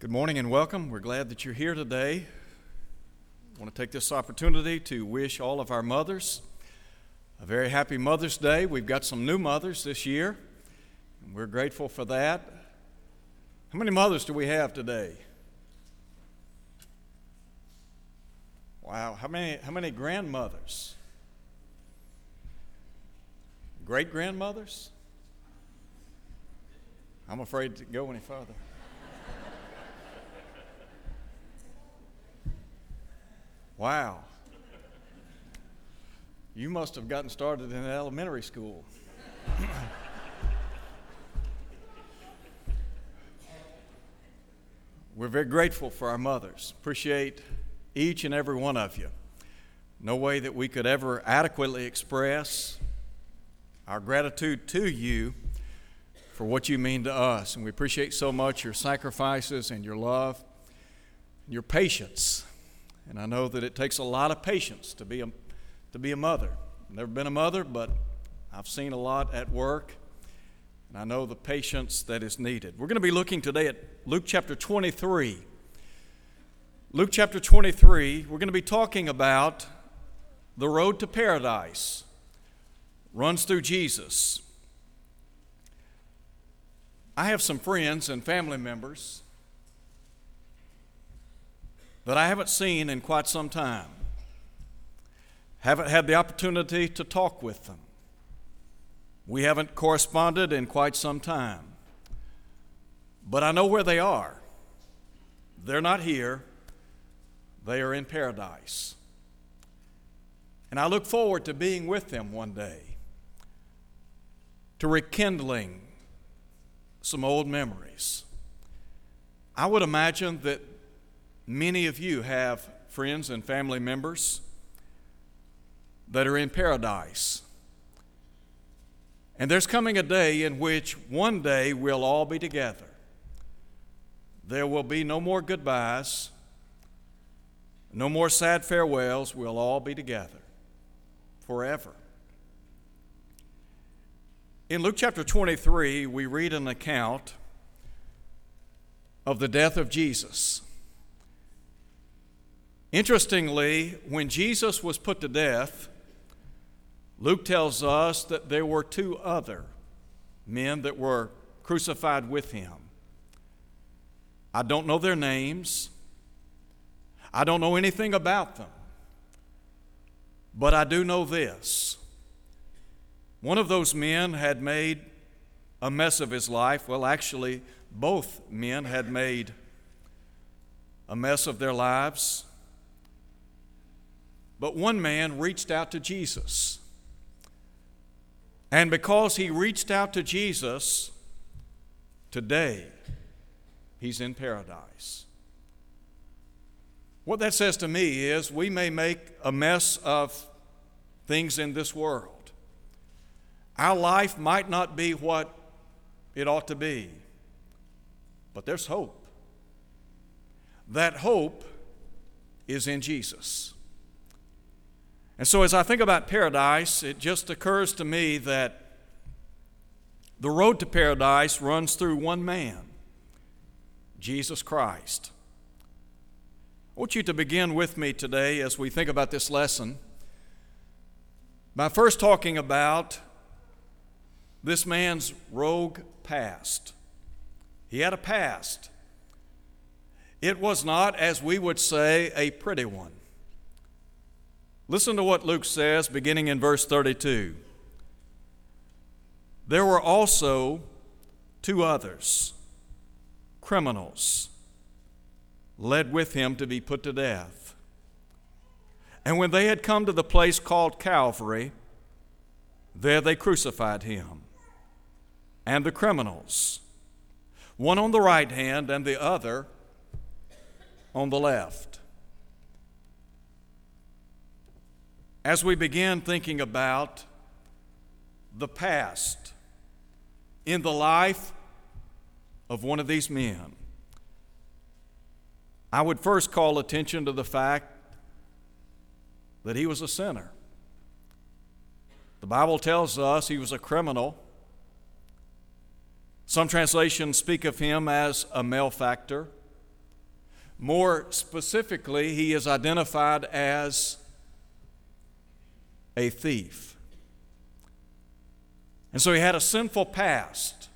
Good morning and welcome. We're glad that you're here today. I want to take this opportunity to wish all of our mothers a very happy Mother's Day. We've got some new mothers this year, and we're grateful for that. How many mothers do we have today? Wow, how many how many grandmothers? Great grandmothers? I'm afraid to go any further. Wow. You must have gotten started in elementary school. We're very grateful for our mothers. Appreciate each and every one of you. No way that we could ever adequately express our gratitude to you for what you mean to us. And we appreciate so much your sacrifices and your love, and your patience and I know that it takes a lot of patience to be a, to be a mother. I've never been a mother, but I've seen a lot at work, and I know the patience that is needed. We're going to be looking today at Luke chapter 23. Luke chapter 23, we're going to be talking about the road to paradise runs through Jesus. I have some friends and family members that I haven't seen in quite some time. Haven't had the opportunity to talk with them. We haven't corresponded in quite some time. But I know where they are. They're not here, they are in paradise. And I look forward to being with them one day, to rekindling some old memories. I would imagine that Many of you have friends and family members that are in paradise. And there's coming a day in which one day we'll all be together. There will be no more goodbyes, no more sad farewells. We'll all be together forever. In Luke chapter 23, we read an account of the death of Jesus. Interestingly, when Jesus was put to death, Luke tells us that there were two other men that were crucified with him. I don't know their names. I don't know anything about them. But I do know this. One of those men had made a mess of his life. Well, actually, both men had made a mess of their lives. But one man reached out to Jesus. And because he reached out to Jesus, today he's in paradise. What that says to me is we may make a mess of things in this world. Our life might not be what it ought to be, but there's hope. That hope is in Jesus. And so, as I think about paradise, it just occurs to me that the road to paradise runs through one man, Jesus Christ. I want you to begin with me today as we think about this lesson by first talking about this man's rogue past. He had a past. It was not, as we would say, a pretty one. Listen to what Luke says beginning in verse 32. There were also two others, criminals, led with him to be put to death. And when they had come to the place called Calvary, there they crucified him and the criminals, one on the right hand and the other on the left. As we begin thinking about the past in the life of one of these men, I would first call attention to the fact that he was a sinner. The Bible tells us he was a criminal. Some translations speak of him as a malefactor. More specifically, he is identified as a thief. And so he had a sinful past.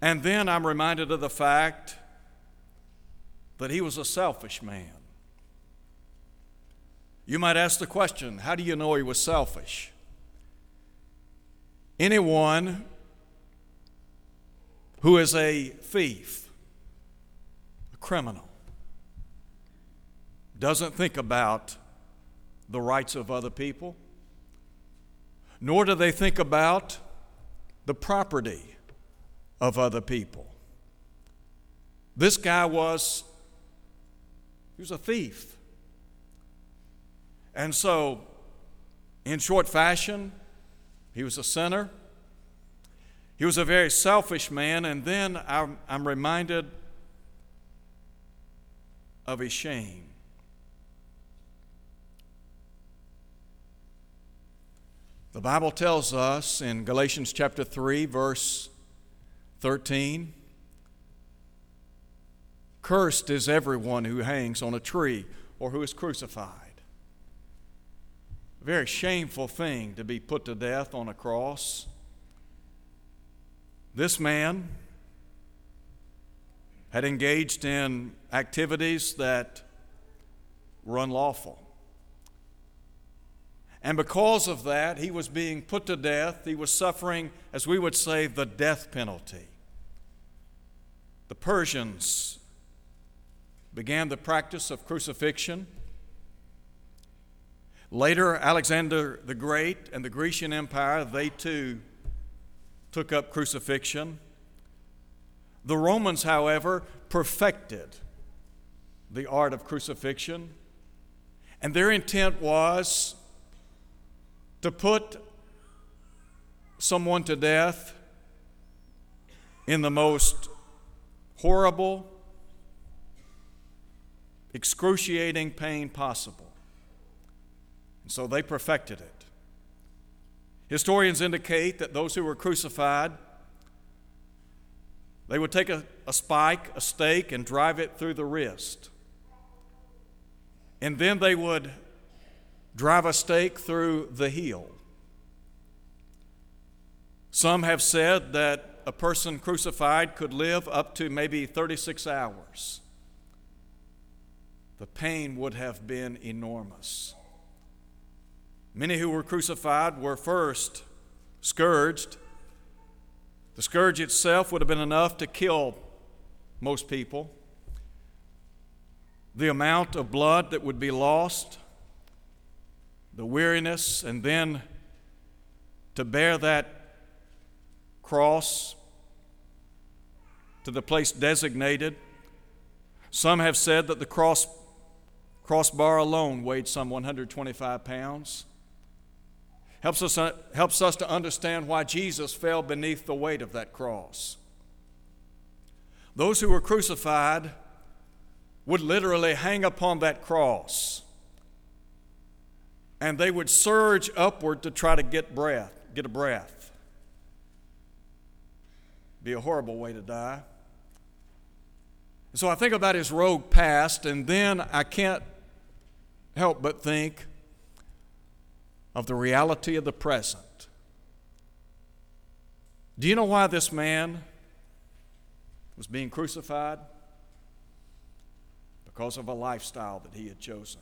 And then I'm reminded of the fact that he was a selfish man. You might ask the question how do you know he was selfish? Anyone who is a thief, a criminal, doesn't think about the rights of other people, nor do they think about the property of other people. This guy was he was a thief. And so in short fashion, he was a sinner. He was a very selfish man, and then I'm, I'm reminded of his shame. The Bible tells us in Galatians chapter 3, verse 13 Cursed is everyone who hangs on a tree or who is crucified. A very shameful thing to be put to death on a cross. This man had engaged in activities that were unlawful. And because of that, he was being put to death. He was suffering, as we would say, the death penalty. The Persians began the practice of crucifixion. Later, Alexander the Great and the Grecian Empire, they too took up crucifixion. The Romans, however, perfected the art of crucifixion, and their intent was to put someone to death in the most horrible, excruciating pain possible. And so they perfected it. Historians indicate that those who were crucified, they would take a, a spike, a stake, and drive it through the wrist. And then they would drive a stake through the heel. Some have said that a person crucified could live up to maybe 36 hours. The pain would have been enormous. Many who were crucified were first scourged. The scourge itself would have been enough to kill most people. The amount of blood that would be lost the weariness, and then to bear that cross to the place designated. Some have said that the cross, crossbar alone weighed some 125 pounds. Helps us, uh, helps us to understand why Jesus fell beneath the weight of that cross. Those who were crucified would literally hang upon that cross and they would surge upward to try to get breath, get a breath. Be a horrible way to die. So I think about his rogue past, and then I can't help but think of the reality of the present. Do you know why this man was being crucified? Because of a lifestyle that he had chosen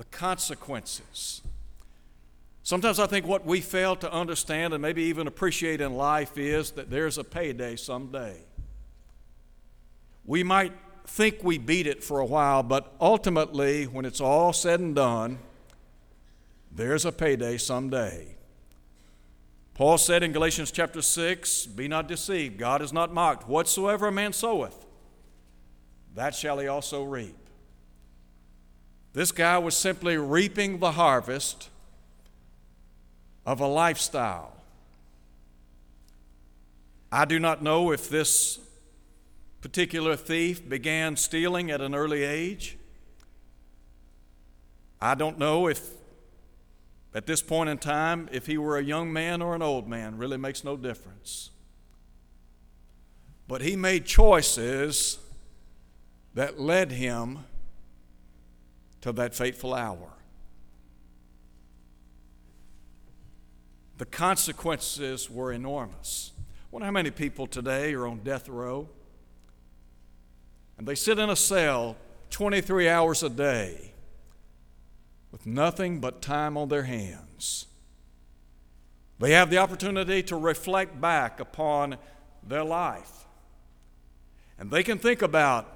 the consequences. Sometimes I think what we fail to understand and maybe even appreciate in life is that there's a payday someday. We might think we beat it for a while, but ultimately, when it's all said and done, there's a payday someday. Paul said in Galatians chapter 6 Be not deceived, God is not mocked. Whatsoever a man soweth, that shall he also reap. This guy was simply reaping the harvest of a lifestyle. I do not know if this particular thief began stealing at an early age. I don't know if at this point in time, if he were a young man or an old man, really makes no difference. But he made choices that led him to that fateful hour. The consequences were enormous. I wonder how many people today are on death row and they sit in a cell 23 hours a day with nothing but time on their hands. They have the opportunity to reflect back upon their life. And they can think about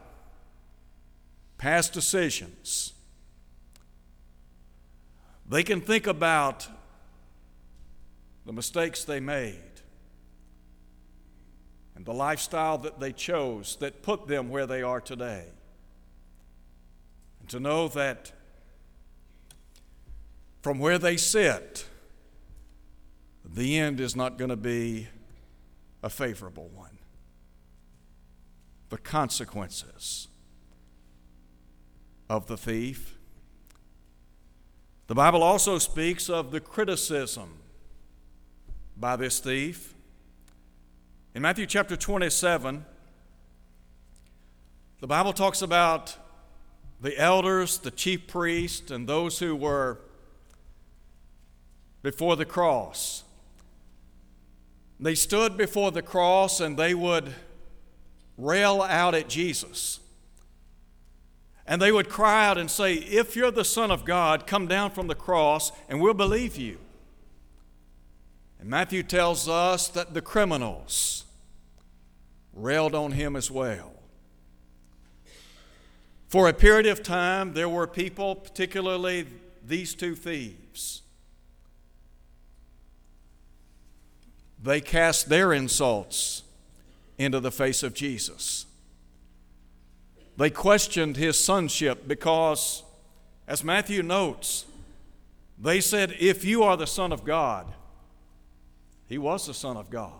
past decisions. They can think about the mistakes they made and the lifestyle that they chose that put them where they are today. And to know that from where they sit, the end is not going to be a favorable one. The consequences of the thief. The Bible also speaks of the criticism by this thief. In Matthew chapter 27, the Bible talks about the elders, the chief priests, and those who were before the cross. They stood before the cross and they would rail out at Jesus. And they would cry out and say, If you're the Son of God, come down from the cross and we'll believe you. And Matthew tells us that the criminals railed on him as well. For a period of time, there were people, particularly these two thieves, they cast their insults into the face of Jesus. They questioned his sonship because, as Matthew notes, they said, If you are the Son of God, he was the Son of God.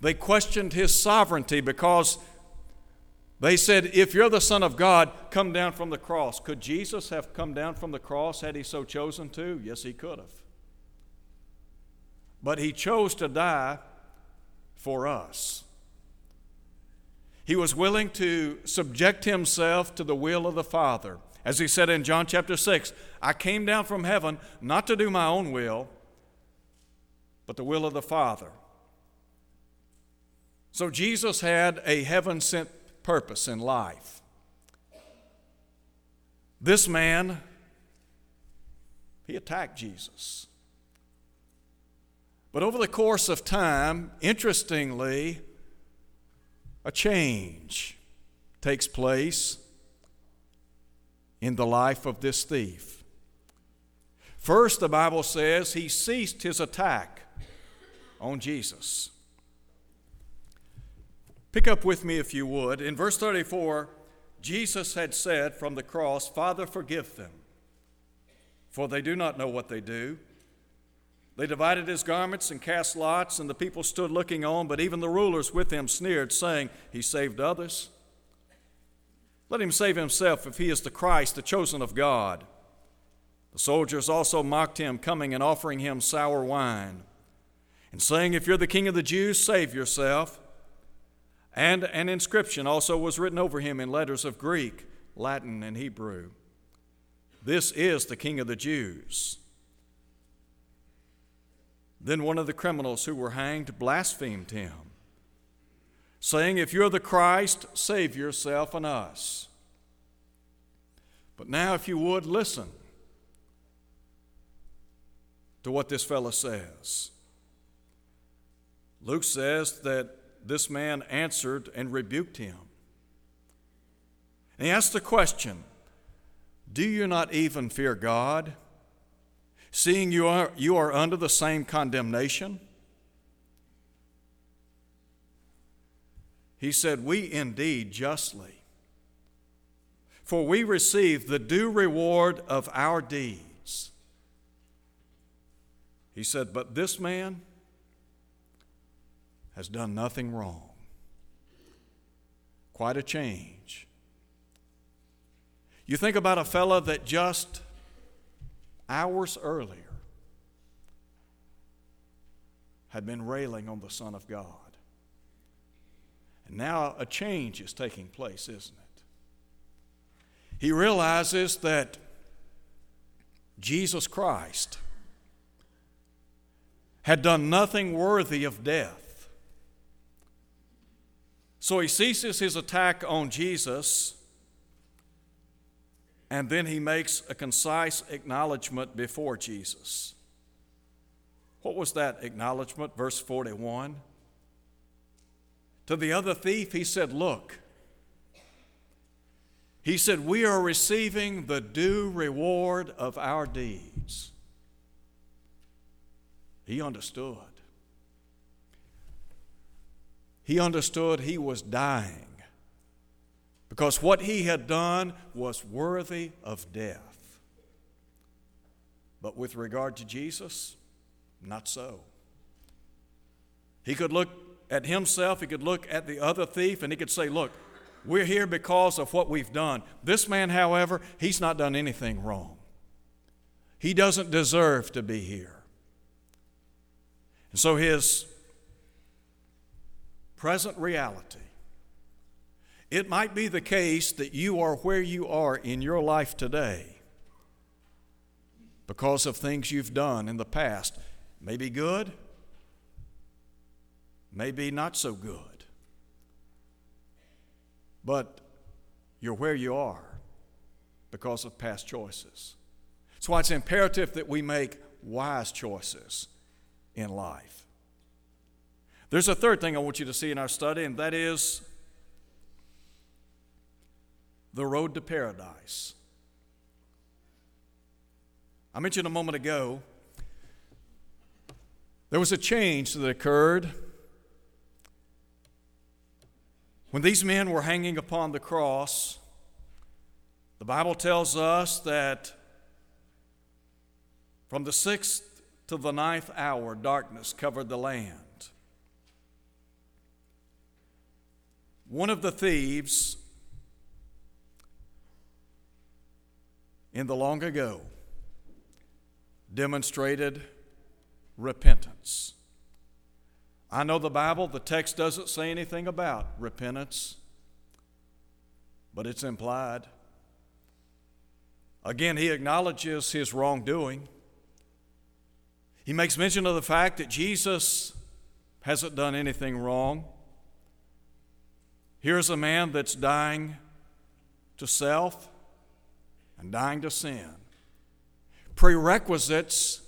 They questioned his sovereignty because they said, If you're the Son of God, come down from the cross. Could Jesus have come down from the cross had he so chosen to? Yes, he could have. But he chose to die for us. He was willing to subject himself to the will of the Father. As he said in John chapter 6, I came down from heaven not to do my own will, but the will of the Father. So Jesus had a heaven sent purpose in life. This man, he attacked Jesus. But over the course of time, interestingly, a change takes place in the life of this thief. First, the Bible says he ceased his attack on Jesus. Pick up with me if you would. In verse 34, Jesus had said from the cross, Father, forgive them, for they do not know what they do. They divided his garments and cast lots, and the people stood looking on, but even the rulers with him sneered, saying, He saved others. Let him save himself if he is the Christ, the chosen of God. The soldiers also mocked him, coming and offering him sour wine and saying, If you're the king of the Jews, save yourself. And an inscription also was written over him in letters of Greek, Latin, and Hebrew This is the king of the Jews. Then one of the criminals who were hanged blasphemed him, saying, If you're the Christ, save yourself and us. But now, if you would, listen to what this fellow says. Luke says that this man answered and rebuked him. And he asked the question Do you not even fear God, seeing you are, you are under the same condemnation? He said, We indeed justly, for we receive the due reward of our deeds. He said, But this man, has done nothing wrong. Quite a change. You think about a fellow that just hours earlier had been railing on the Son of God. And now a change is taking place, isn't it? he realizes that Jesus Christ had done nothing worthy of death. So he ceases his attack on Jesus and then he makes a concise acknowledgement before Jesus. What was that acknowledgement? Verse 41. To the other thief, he said, Look, he said, We are receiving the due reward of our deeds. He understood. He understood he was dying because what he had done was worthy of death. But with regard to Jesus, not so. He could look at himself, he could look at the other thief, and he could say, Look, we're here because of what we've done. This man, however, he's not done anything wrong. He doesn't deserve to be here. And so his present reality, it might be the case that you are where you are in your life today because of things you've done in the past. Maybe good, maybe not so good. But you're where you are because of past choices. That's why it's imperative that we make wise choices in life. There's a third thing I want you to see in our study, and that is the road to paradise. I mentioned a moment ago there was a change that occurred When these men were hanging upon the cross, the Bible tells us that from the sixth to the ninth hour, darkness covered the land. One of the thieves in the long ago demonstrated repentance. I know the Bible, the text doesn't say anything about repentance, but it's implied. Again, he acknowledges his wrongdoing. He makes mention of the fact that Jesus hasn't done anything wrong. Here's a man that's dying to self and dying to sin. Prerequisites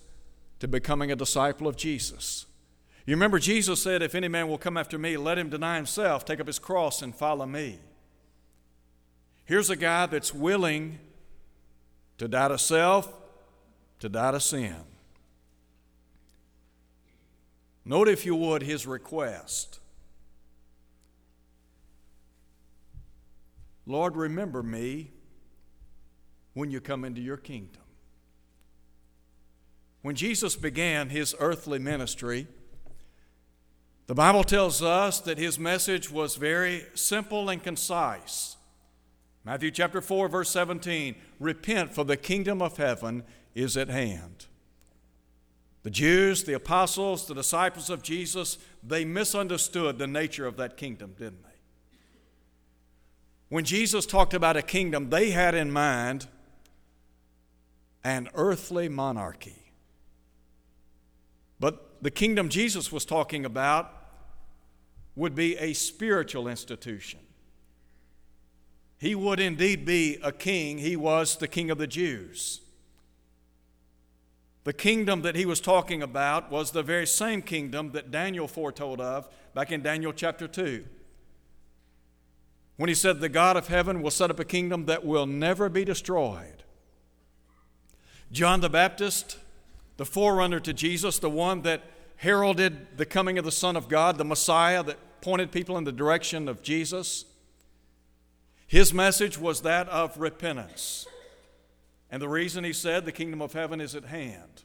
to becoming a disciple of Jesus. You remember Jesus said, If any man will come after me, let him deny himself, take up his cross, and follow me. Here's a guy that's willing to die to self, to die to sin. Note, if you would, his request Lord, remember me when you come into your kingdom. When Jesus began his earthly ministry, the Bible tells us that his message was very simple and concise. Matthew chapter 4 verse 17, repent for the kingdom of heaven is at hand. The Jews, the apostles, the disciples of Jesus, they misunderstood the nature of that kingdom, didn't they? When Jesus talked about a kingdom, they had in mind an earthly monarchy. But the kingdom Jesus was talking about would be a spiritual institution. He would indeed be a king. He was the king of the Jews. The kingdom that he was talking about was the very same kingdom that Daniel foretold of back in Daniel chapter 2. When he said, The God of heaven will set up a kingdom that will never be destroyed. John the Baptist, the forerunner to Jesus, the one that heralded the coming of the Son of God, the Messiah that pointed people in the direction of Jesus. His message was that of repentance. And the reason he said the kingdom of heaven is at hand.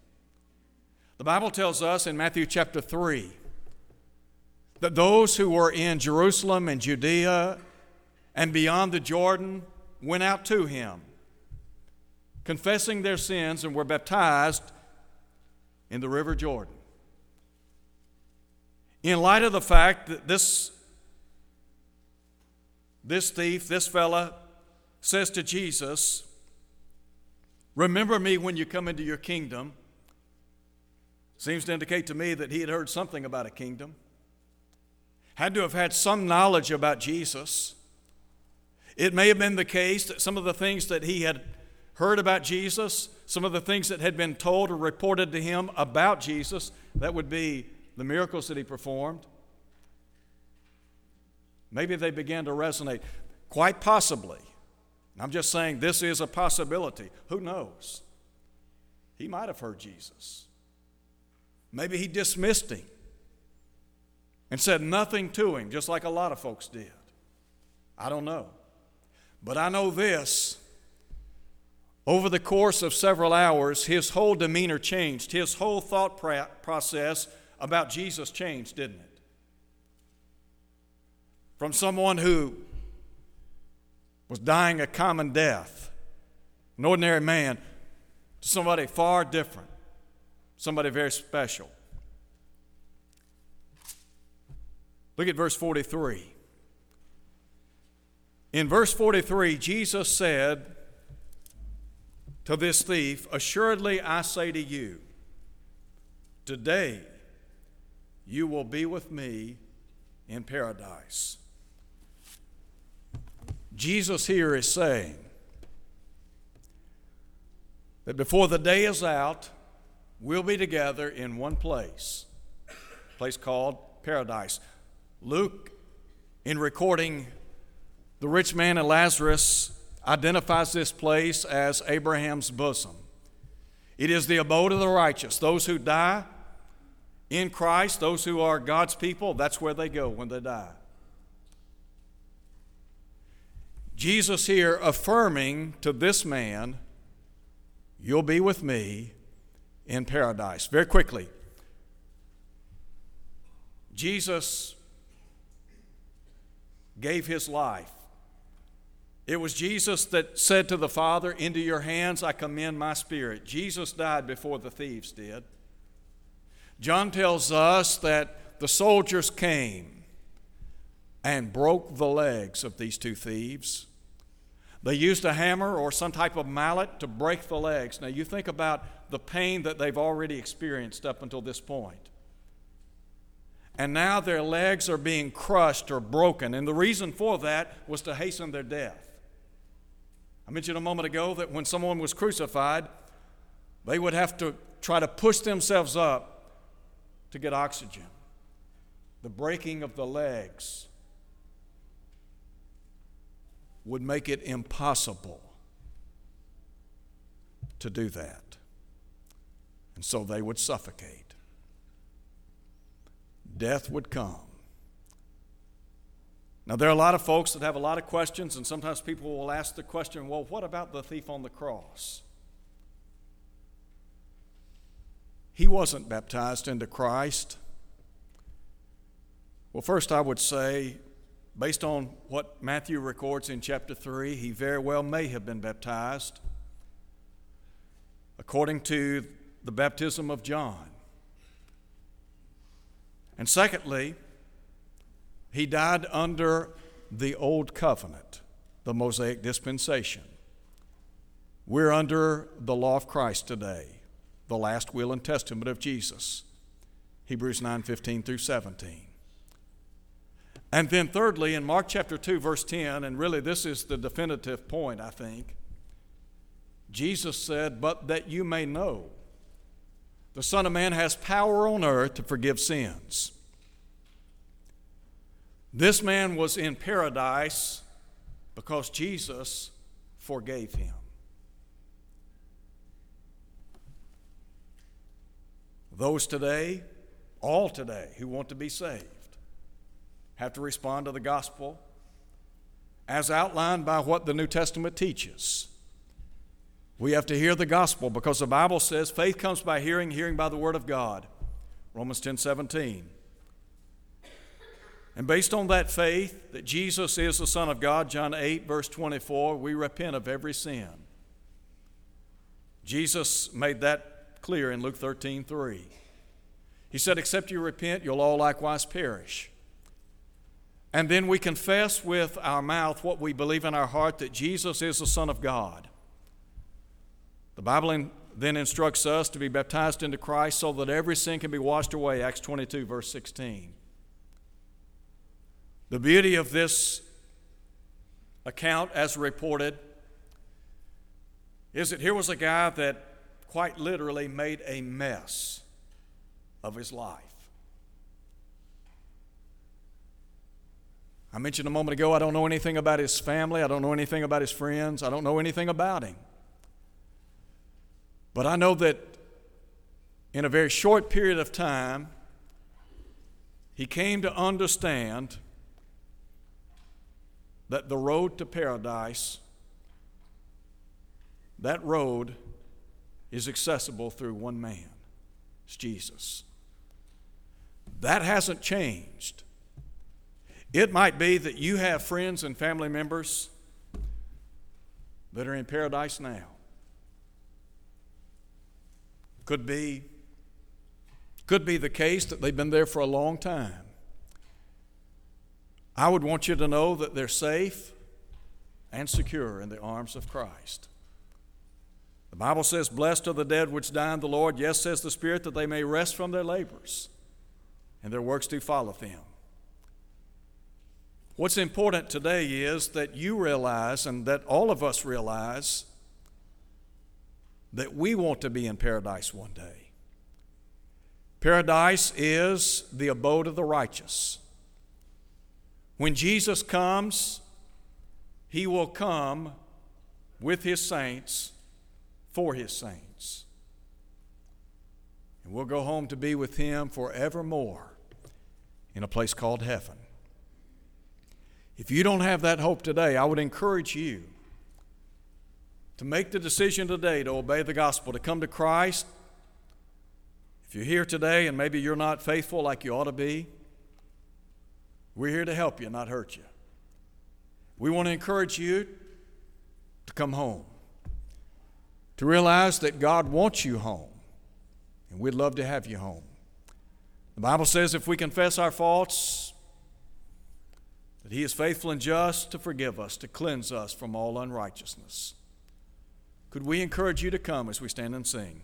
The Bible tells us in Matthew chapter 3 that those who were in Jerusalem and Judea and beyond the Jordan went out to him, confessing their sins, and were baptized in the river Jordan in light of the fact that this, this thief, this fella, says to Jesus, Remember me when you come into your kingdom. Seems to indicate to me that he had heard something about a kingdom, had to have had some knowledge about Jesus. It may have been the case that some of the things that he had heard about Jesus, some of the things that had been told or reported to him about Jesus, that would be the miracles that he performed, maybe they began to resonate. Quite possibly. I'm just saying this is a possibility. Who knows? He might have heard Jesus. Maybe he dismissed him and said nothing to him, just like a lot of folks did. I don't know. But I know this over the course of several hours, his whole demeanor changed. His whole thought process about Jesus changed, didn't it? From someone who was dying a common death, an ordinary man, to somebody far different somebody very special. Look at verse 43. In verse 43, Jesus said to this thief, Assuredly I say to you, today you will be with me in paradise. Jesus here is saying that before the day is out, we'll be together in one place, a place called paradise. Luke, in recording the rich man and Lazarus, identifies this place as Abraham's bosom. It is the abode of the righteous. Those who die in Christ, those who are God's people, that's where they go when they die. Jesus here affirming to this man, You'll be with me in paradise. Very quickly, Jesus gave his life. It was Jesus that said to the Father, Into your hands I commend my spirit. Jesus died before the thieves did. John tells us that the soldiers came and broke the legs of these two thieves. They used a hammer or some type of mallet to break the legs. Now, you think about the pain that they've already experienced up until this point. And now their legs are being crushed or broken. And the reason for that was to hasten their death. I mentioned a moment ago that when someone was crucified, they would have to try to push themselves up to get oxygen. The breaking of the legs would make it impossible to do that. And so they would suffocate. Death would come. Now, there are a lot of folks that have a lot of questions, and sometimes people will ask the question well, what about the thief on the cross? He wasn't baptized into Christ. Well, first, I would say, based on what Matthew records in chapter 3, he very well may have been baptized. According to the baptism of John. And secondly, he died under the old covenant, the Mosaic dispensation. We're under the law of Christ today, the last will and testament of Jesus. Hebrews 9 15 through 17. And then, thirdly, in Mark chapter 2, verse 10, and really this is the definitive point, I think, Jesus said, But that you may know the Son of Man has power on earth to forgive sins. This man was in paradise because Jesus forgave him. Those today, all today, who want to be saved, have to respond to the gospel as outlined by what the New Testament teaches. We have to hear the gospel because the Bible says faith comes by hearing, hearing by the word of God. Romans 10 17. And based on that faith that Jesus is the Son of God, John 8, verse 24, we repent of every sin. Jesus made that clear in Luke 13 3. He said, Except you repent, you'll all likewise perish. and then we confess with our mouth what we believe in our heart that Jesus is the Son of God. The Bible then instructs us to be baptized into Christ so that every sin can be washed away, Acts 22, verse 16. The beauty of this account, as reported, is that here was a guy that quite literally made a mess of his life. I mentioned a moment ago, I don't know anything about his family, I don't know anything about his friends, I don't know anything about him. But I know that in a very short period of time, he came to understand that the road to paradise, that road is accessible through one man. It's Jesus. That hasn't changed. It might be that you have friends and family members that are in paradise now. Could be, could be the case that they've been there for a long time. I would want you to know that they're safe and secure in the arms of Christ. The Bible says, Blessed are the dead which die in the Lord. Yes, says the Spirit, that they may rest from their labors, and their works do follow them. What's important today is that you realize, and that all of us realize, that we want to be in paradise one day. Paradise is the abode of the righteous. When Jesus comes, he will come with his saints for his saints. And we'll go home to be with him forevermore in a place called heaven. If you don't have that hope today, I would encourage you to make the decision today to obey the gospel, to come to Christ. If you're here today and maybe you're not faithful like you ought to be, we're here to help you, not hurt you. We want to encourage you to come home, to realize that God wants you home, and we'd love to have you home. The Bible says if we confess our faults, that He is faithful and just to forgive us, to cleanse us from all unrighteousness. Could we encourage you to come as we stand and sing?